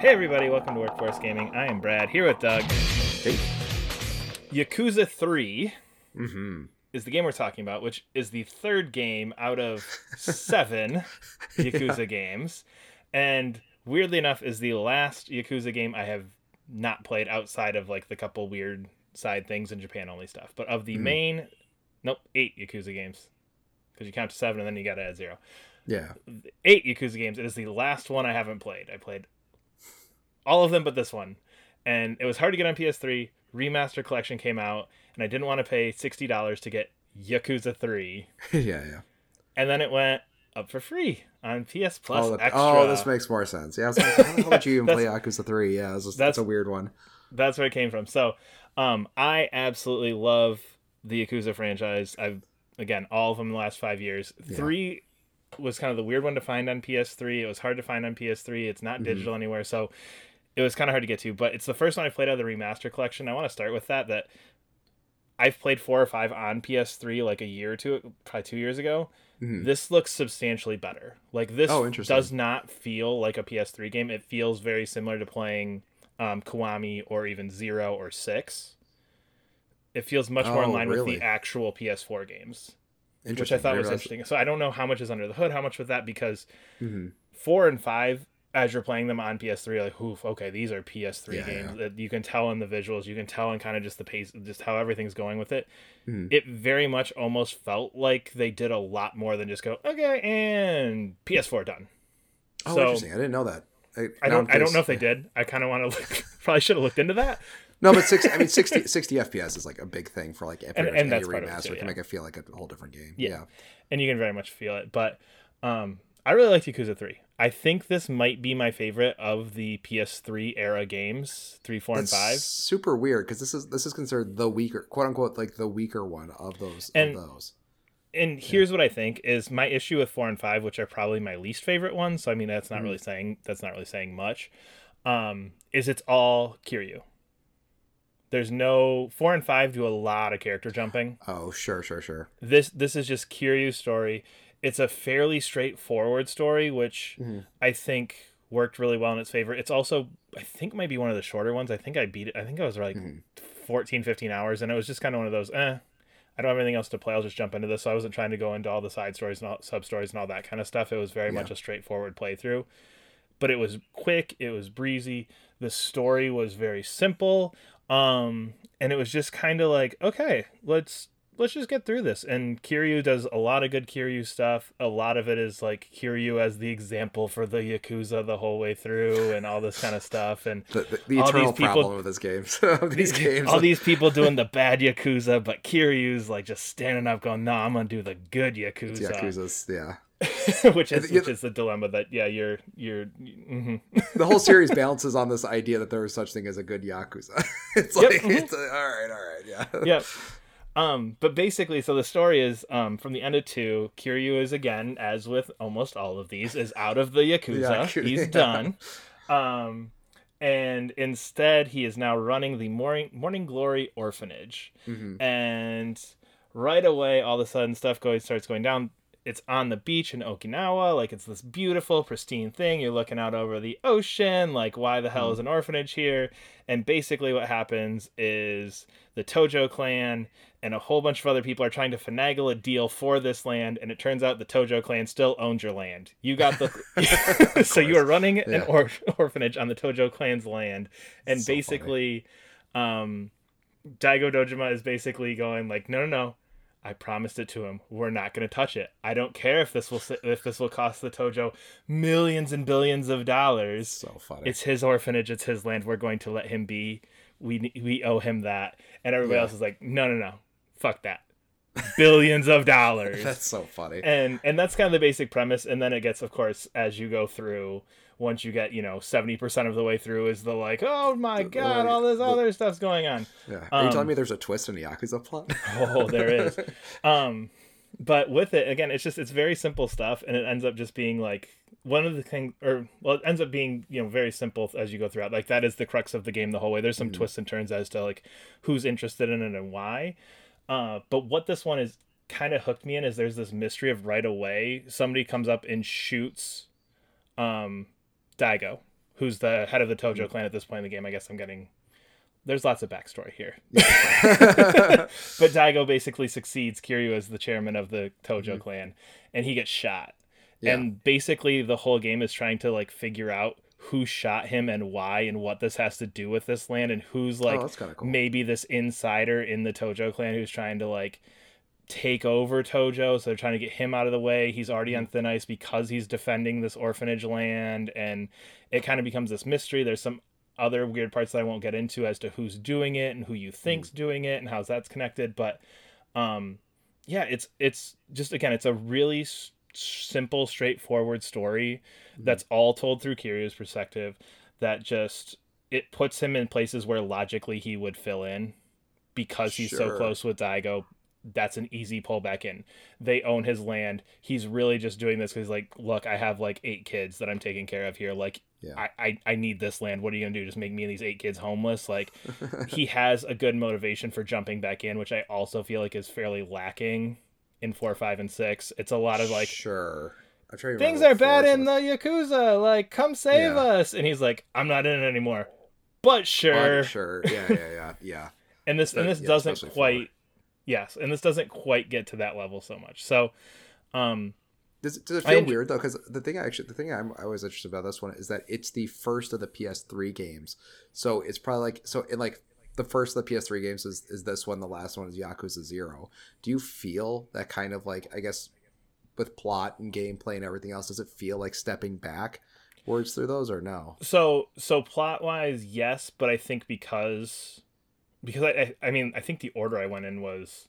Hey everybody, welcome to Workforce Gaming. I am Brad here with Doug. Hey. Yakuza 3 Mm-hmm. is the game we're talking about, which is the third game out of seven Yakuza games. And weirdly enough, is the last Yakuza game I have not played outside of like the couple weird side things in Japan only stuff. But of the Mhm. main, nope, eight Yakuza games. Because you count to seven and then you got to add zero. Yeah. eight Yakuza games. It is the last one I haven't played. I played all of them but this one. And it was hard to get on PS3. Remaster Collection came out, and I didn't want to pay $60 to get Yakuza 3. yeah, yeah. And then it went up for free on PS Plus oh, Extra. oh, this makes more sense. Yeah, I was like, how the hell did you even play Yakuza 3? Yeah, was just, that's- that's a weird one. That's where it came from. So, um, I absolutely love the Yakuza franchise. I've again all of them in the last five years. Yeah. Three was kind of the weird one to find on PS3. It was hard to find on PS3. It's not Mhm. digital anywhere, so it was kind of hard to get to. But it's the first one I played out of the remaster collection. I want to start with that. That I've played four or five on PS3 like a year or two, probably two years ago. Mhm. This looks substantially better. Like this Oh, does not feel like a PS3 game. It feels very similar to playing um, Kiwami or even Zero or Six. It feels much more in Oh, line with the actual PS4 games, which I thought was interesting. So I don't know how much is under the hood, how much with that, because Mhm. four and five, as you're playing them on PS3, like, oof, okay, these are PS3 Yeah, games. That You can tell in the visuals, you can tell in kind of just the pace, just how everything's going with it. Mhm. It very much almost felt like they did a lot more than just go, okay, and PS4 done. Oh, so interesting. I didn't know that. I, I don't, I'm don't know if they did. I kind of want to look. Probably should have looked into that. No, but six. I mean, 60, 60 FPS is like a big thing for like every, And- and any of it remaster. too, It can make it feel like a whole different game. Yeah. Yeah. and you can very much feel it. But um, I really liked Yakuza 3. I think this might be my favorite of the PS3 era games, 3, 4, That's and 5. super weird because this is this is considered the weaker, quote unquote, like the weaker one of those. And- of those. And here's what I think is my issue with 4 and 5, which are probably my least favorite ones. So I mean that's not Mhm. really saying that's not really saying much. Um, is it's all Kiryu. There's no 4 and 5 do a lot of character jumping. Oh, sure, sure, sure. This this is just Kiryu's story. It's a fairly straightforward story, which Mhm. I think worked really well in its favor. It's also I think might be one of the shorter ones. I think I beat it. I think I was like Mhm. 14, 15 hours, and it was just kind of one of those. Eh, I don't have anything else to play. I'll just jump into this. So I wasn't trying to go into all the side stories and all, sub stories and all that kind of stuff. It was very Yeah. much a straightforward playthrough. But it was quick. It was breezy. The story was very simple. Um, and it was just kind of like, okay, let's let's just get through this. And Kiryu does a lot of good Kiryu stuff. A lot of it is like Kiryu as the example for the Yakuza the whole way through and all this kind of stuff. And The, the, the All these eternal people- problem with this game. these games. all these people doing the bad Yakuza, but Kiryu's like just standing up going, no, I'm going to do the good Yakuza. Yakuza's, yeah. which is which is the dilemma that yeah you're you're mhm. the whole series balances on this idea that there is such thing as a good yakuza. it's Yep, like mhm. it's a, all right, all right, yeah. yep um but basically so the story is um from the end of two kiryu is again as with almost all of these is out of the yakuza Yakuza, he's yeah. done um and instead he is now running the morning morning glory orphanage Mhm. and right away all of a sudden stuff goes, starts going down it's on the beach in okinawa like it's this beautiful pristine thing. You're looking out over the ocean like why the hell is an orphanage here? And basically what happens is the tojo clan and a whole bunch of other people are trying to finagle a deal for this land and it turns out the tojo clan still owns your land. You got the so you are running an or- orphanage on the tojo clan's land. And So funny. basically um daigo dojima is basically going like no no no I promised it to him. We're not going to touch it. I don't care if this will if this will cost the Tojo millions and billions of dollars. So funny. It's his orphanage. It's his land. We're going to let him be. We we owe him that. And everybody Yeah. else is like, no, no, no, fuck that. Billions of dollars. That's so funny. and and that's kind of the basic premise. And then it gets, of course, as you go through. Once you get, you know, seventy percent of the way through, is the like, oh my god, all this the- other stuff's going on. yeah. Are you um, telling me there's a twist in the Yakuza plot? Oh, there is. um, but with it again, it's just it's very simple stuff, and it ends up just being like one of the things, or well, it ends up being you know very simple as you go throughout. Like that is the crux of the game the whole way. There's some Mhm. twists and turns as to like who's interested in it and why. Uh, but what this one is kind of hooked me in is there's this mystery of right away somebody comes up and shoots um Daigo, who's the head of the Tojo clan at this point in the game. I guess I'm getting there's lots of backstory here. but Daigo basically succeeds Kiryu as the chairman of the Tojo mm-hmm. clan, and he gets shot. Yeah. And basically, the whole game is trying to like figure out who shot him and why, and what this has to do with this land, and who's like oh, cool. maybe this insider in the Tojo clan who's trying to like take over Tojo. So they're trying to get him out of the way. He's already on mm-hmm. thin ice because he's defending this orphanage land, and it kind of becomes this mystery. There's some other weird parts that I won't get into as to who's doing it and who you think's mm. doing it and how that's connected. But um, yeah, it's it's just again, it's a really s- simple, straightforward story mm. that's all told through Kiryu's perspective. That just it puts him in places where logically he would fill in because he's sure. so close with Daigo, that's an easy pull back in. They own his land. He's really just doing this because, like, look, I have like eight kids that I'm taking care of here. Like, yeah. I, I, I need this land. What are you gonna do? Just make me and these eight kids homeless? Like, he has a good motivation for jumping back in, which I also feel like is fairly lacking in four, five, and six. It's a lot of like, sure. Things are bad in the yakuza. Like, come save yeah. us. And he's like, I'm not in it anymore. But sure, but sure, yeah, yeah, yeah, yeah. and this and this yeah, doesn't quite Yes, and this doesn't quite get to that level so much. So, um, does it, does it feel weird though? Because the thing I actually, the thing I'm, I was interested about this one is that it's the first of the PS3 games, so it's probably like so in like the first of the PS3 games is is this one, the last one is Yakuza Zero. Do you feel that kind of like I guess with plot and gameplay and everything else, does it feel like stepping back words through those or no? So so plot wise, yes, but I think because because I, I, I mean I think the order I went in was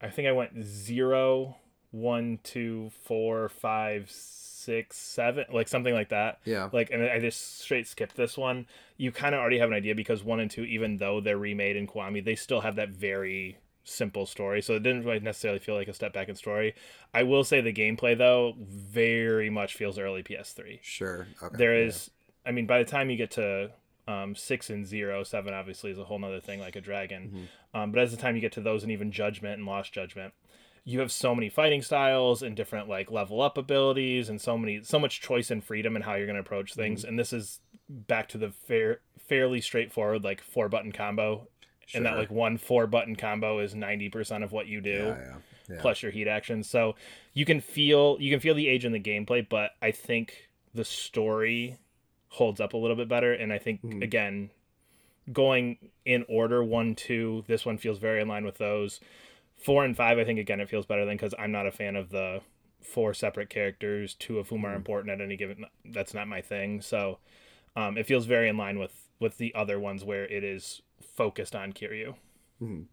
I think I went zero, one, two, four, five, six, seven, like something like that. Yeah. Like, and I just straight skipped this one. You kind of already have an idea because one and two, even though they're remade in Kiwami, they still have that very simple story. So it didn't really necessarily feel like a step back in story. I will say the gameplay though very much feels early PS3. Sure. Okay. There is, yeah. I mean, by the time you get to um, six and zero, seven obviously is a whole nother thing like a dragon. Mm-hmm. Um, but as the time you get to those and even judgment and lost judgment, you have so many fighting styles and different like level up abilities and so many so much choice and freedom in how you're going to approach things. Mm-hmm. And this is back to the fair fairly straightforward like four button combo. Sure. And that like one four button combo is ninety percent of what you do. Yeah, yeah. Yeah. plus your heat actions. So you can feel you can feel the age in the gameplay, but I think the story holds up a little bit better. And I think mm. again, going in order one, two, this one feels very in line with those. Four and five, I think again it feels better than because I'm not a fan of the four separate characters, two of whom mm. are hmm. important at any given. That's not my thing. So um, it feels very in line with with the other ones where it is focused on Kiryu. Mm.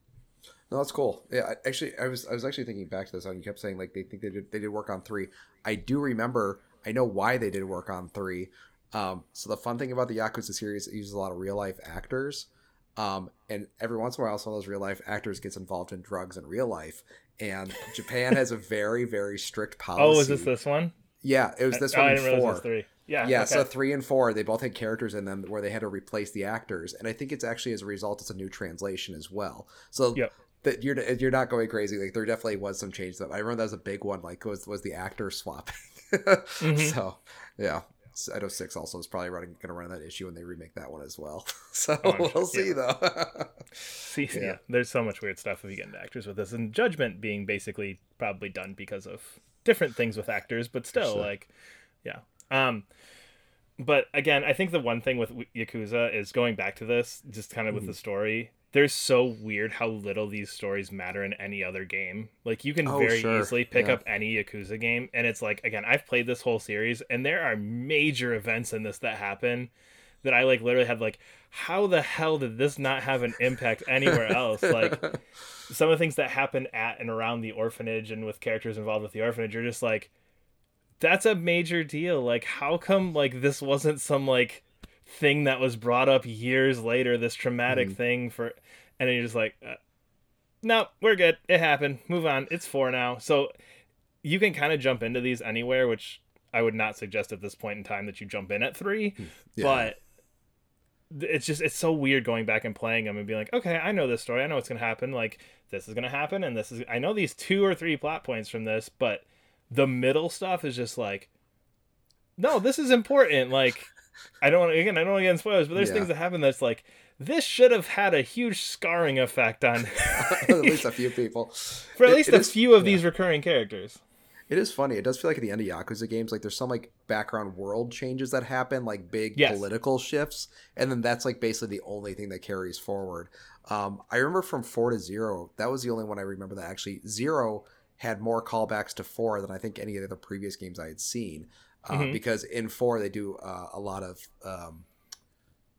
No, that's cool. Yeah, actually, I was I was actually thinking back to this. On you kept saying like they think they did they did work on three. I do remember. I know why they did work on three um, so the fun thing about the Yakuza series, it uses a lot of real life actors. Um, and every once in a while, some of those real life actors gets involved in drugs in real life. And Japan has a very, very strict policy. Oh, is this this one? Yeah, it was this oh, one. I didn't four. three. Yeah, yeah. Okay. So three and four, they both had characters in them where they had to replace the actors, and I think it's actually as a result, it's a new translation as well. So yep. that you're you're not going crazy. Like there definitely was some change. That I remember that was a big one. Like was was the actor swapping. mm-hmm. So yeah, I know six also is probably running going to run that issue when they remake that one as well. so oh, we'll sure. see yeah. though. see, yeah. yeah. there's so much weird stuff if you get into actors with this, and Judgment being basically probably done because of different things with actors, but still, sure. like, yeah. Um, but again, I think the one thing with Yakuza is going back to this, just kind of with mm. the story there's so weird how little these stories matter in any other game. Like you can oh, very sure. easily pick yeah. up any Yakuza game and it's like again, I've played this whole series and there are major events in this that happen that I like literally had like how the hell did this not have an impact anywhere else? like some of the things that happen at and around the orphanage and with characters involved with the orphanage are just like that's a major deal. Like how come like this wasn't some like thing that was brought up years later, this traumatic mm. thing for, and then you're just like, uh, no, we're good. It happened. Move on. It's four now. So you can kind of jump into these anywhere, which I would not suggest at this point in time that you jump in at three, hmm. yeah. but it's just it's so weird going back and playing them and being like okay i know this story i know what's going to happen like this is going to happen and this is i know these two or three plot points from this but the middle stuff is just like no this is important like I don't want again. I don't want to get in spoilers, but there's Yeah. things that happen that's like this should have had a huge scarring effect on at least a few people. for at It- least it a is- few of yeah. these recurring characters. It is funny. It does feel like at the end of Yakuza games, like there's some like background world changes that happen, like big Yes. political shifts, and then that's like basically the only thing that carries forward. Um, I remember from four to zero, that was the only one I remember that actually zero had more callbacks to four than I think any of the previous games I had seen, uh, Mhm. because in four they do uh, a lot of um,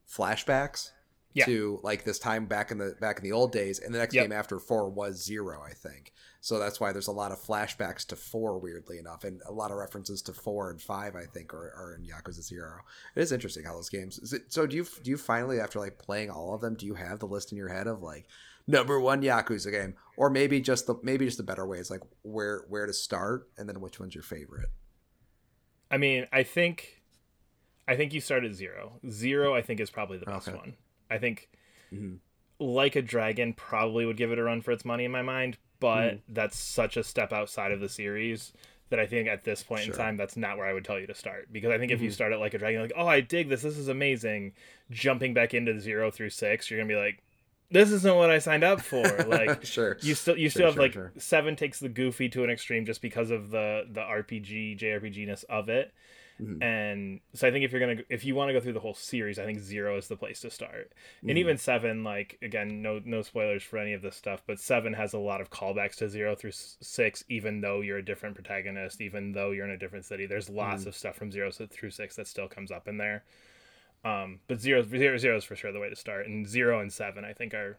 flashbacks Yeah. to like this time back in the back in the old days, and the next Yep. game after four was zero, I think. So that's why there's a lot of flashbacks to four, weirdly enough, and a lot of references to four and five. I think are, are in Yakuza Zero. It is interesting how those games. It, so do you do you finally after like playing all of them, do you have the list in your head of like number one Yakuza game, or maybe just the maybe just the better way is like where where to start, and then which one's your favorite? I mean, I think, I think you start at zero. Zero, I think, is probably the best Okay. one. I think, Mhm. like a dragon, probably would give it a run for its money in my mind, but Mm-hmm. that's such a step outside of the series that I think at this point Sure. in time, that's not where I would tell you to start. Because I think if you Mhm. start at like a dragon, like, oh, I dig this, this is amazing, jumping back into zero through six, you're gonna be like, this isn't what I signed up for. Like, sure, you still you Sure, still have sure, like sure. seven takes the goofy to an extreme just because of the the RPG JRPG ness of it. Mhm. And so I think if you're gonna if you want to go through the whole series, I think zero is the place to start. And Mhm. even seven, like again, no no spoilers for any of this stuff, but seven has a lot of callbacks to zero through six. Even though you're a different protagonist, even though you're in a different city, there's lots Mhm. of stuff from zero through six that still comes up in there. Um, but zero zero zero is for sure the way to start, and zero and seven I think are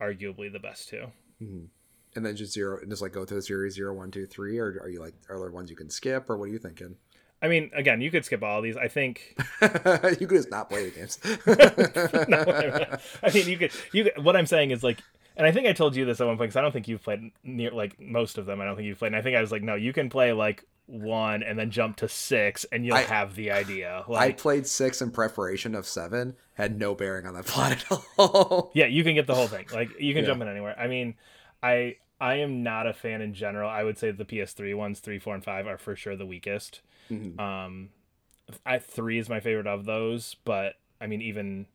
arguably the best two. Mhm. And then just zero, and just like go through the series zero, one, two, three, or are you like are there ones you can skip, or what are you thinking? I mean, again, you could skip all these. I think. you could just not play the games. No, I mean, you could. You could, what I'm saying is like, and I think I told you this at one point because I don't think you've played near like most of them. I don't think you've played. And I think I was like, no, you can play like one and then jump to six, and you'll I- have the idea. I played six in preparation of seven, had no bearing on that plot at all. yeah, you can get the whole thing. Like, you can Yeah. jump in anywhere. I mean, I I am not a fan in general. I would say the PS3 ones, three, four, and five, are for sure the weakest. Mhm. Um, I three is my favorite of those, but I mean even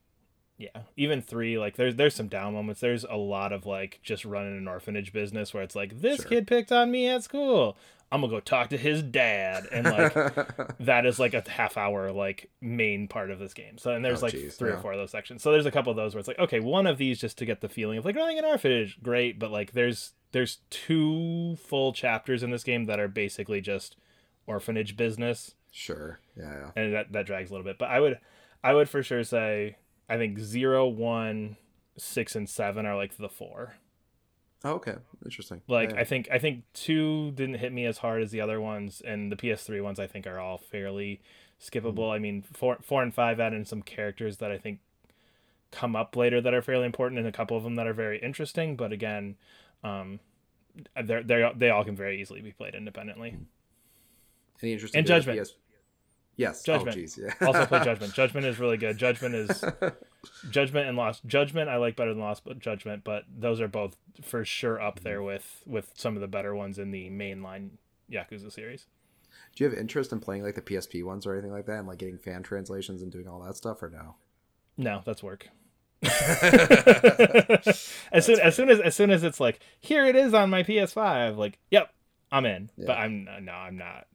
yeah, even three like there's there's some down moments. There's a lot of like just running an orphanage business where it's like this Sure. kid picked on me at school. I'm gonna go talk to his dad, and like that is like a half hour like main part of this game. So and there's Oh, like geez, three yeah. or four of those sections. So there's a couple of those where it's like okay, one of these just to get the feeling of like running an orphanage, great, but like there's there's two full chapters in this game that are basically just orphanage business sure. Yeah, yeah. and that that drags a little bit. But I would I would for sure say I think zero, one, six, and seven are like the four. Oh, okay. Interesting. Like Yeah. I think I think two didn't hit me as hard as the other ones, and the PS3 ones I think are all fairly skippable. I mean four four and five add in some characters that I think come up later that are fairly important, and a couple of them that are very interesting. But again, um, they're they they all can very easily be played independently. Any interesting and Judgment. PS... Yes. Oh, Judgment. Oh, geez. Yeah. Also play Judgment. Judgment is really good. Judgment is Judgment and Lost. Judgment I like better than Lost, but Judgment, but those are both for sure up mm-hmm. there with with some of the better ones in the mainline Yakuza series. Do you have interest in playing like the PSP ones or anything like that, and like getting fan translations and doing all that stuff, or no? No, that's work. as soon as soon as as soon as it's like here it is on my PS5, like yep, I'm in. But I'm no, I'm not.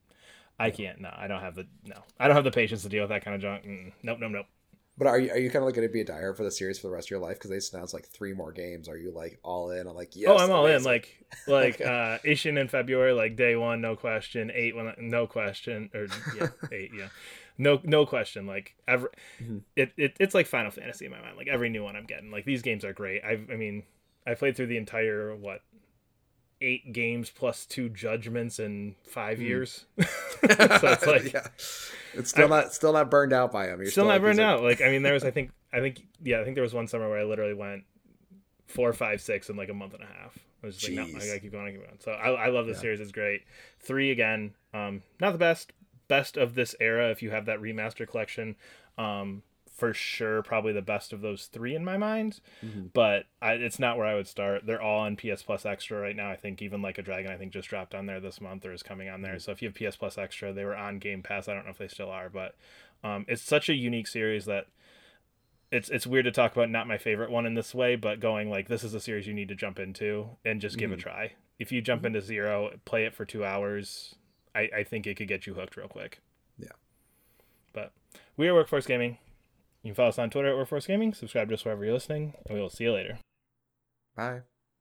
I can't. No, I don't have the no. I don't have the patience to deal with that kind of junk. Mm, nope, nope, nope. But are you are you kind of like going to be a diehard for the series for the rest of your life? Because they just announced like three more games. Are you like all in? I'm like, yes. oh, I'm all in. Like like uh Ishin in February, like day one, no question. Eight when no question. Or yeah, eight, yeah. No no question. Like every Mhm. it, it it's like Final Fantasy in my mind. Like every new one I'm getting. Like these games are great. I I mean, I played through the entire what eight games plus two judgments in five Mhm. years. so it's like yeah. it's still not still not burned out by them. You're still not like, burned out. Like I mean, there was I think I think yeah I think there was one summer where I literally went four, five, six in like a month and a half. I was just like, no, I gotta keep going, I keep going. So I, I love this Yeah. series. It's great. Three again, um, not the best, best of this era. If you have that remaster collection, um, for sure probably the best of those three in my mind. Mhm. But I, it's not where I would start. They're all on PS Plus Extra right now. I think even like a Dragon, I think just dropped on there this month or is coming on there. So if you have PS Plus Extra, they were on Game Pass. I don't know if they still are, but um, it's such a unique series that it's it's weird to talk about not my favorite one in this way, but going like this is a series you need to jump into and just give a Mhm. try. If you jump into Zero, play it for two hours, I, I think it could get you hooked real quick. Yeah. But we are Workforce Gaming. You can follow us on Twitter at Workforce Gaming. Subscribe to us wherever you're listening, and we will see you later. Bye.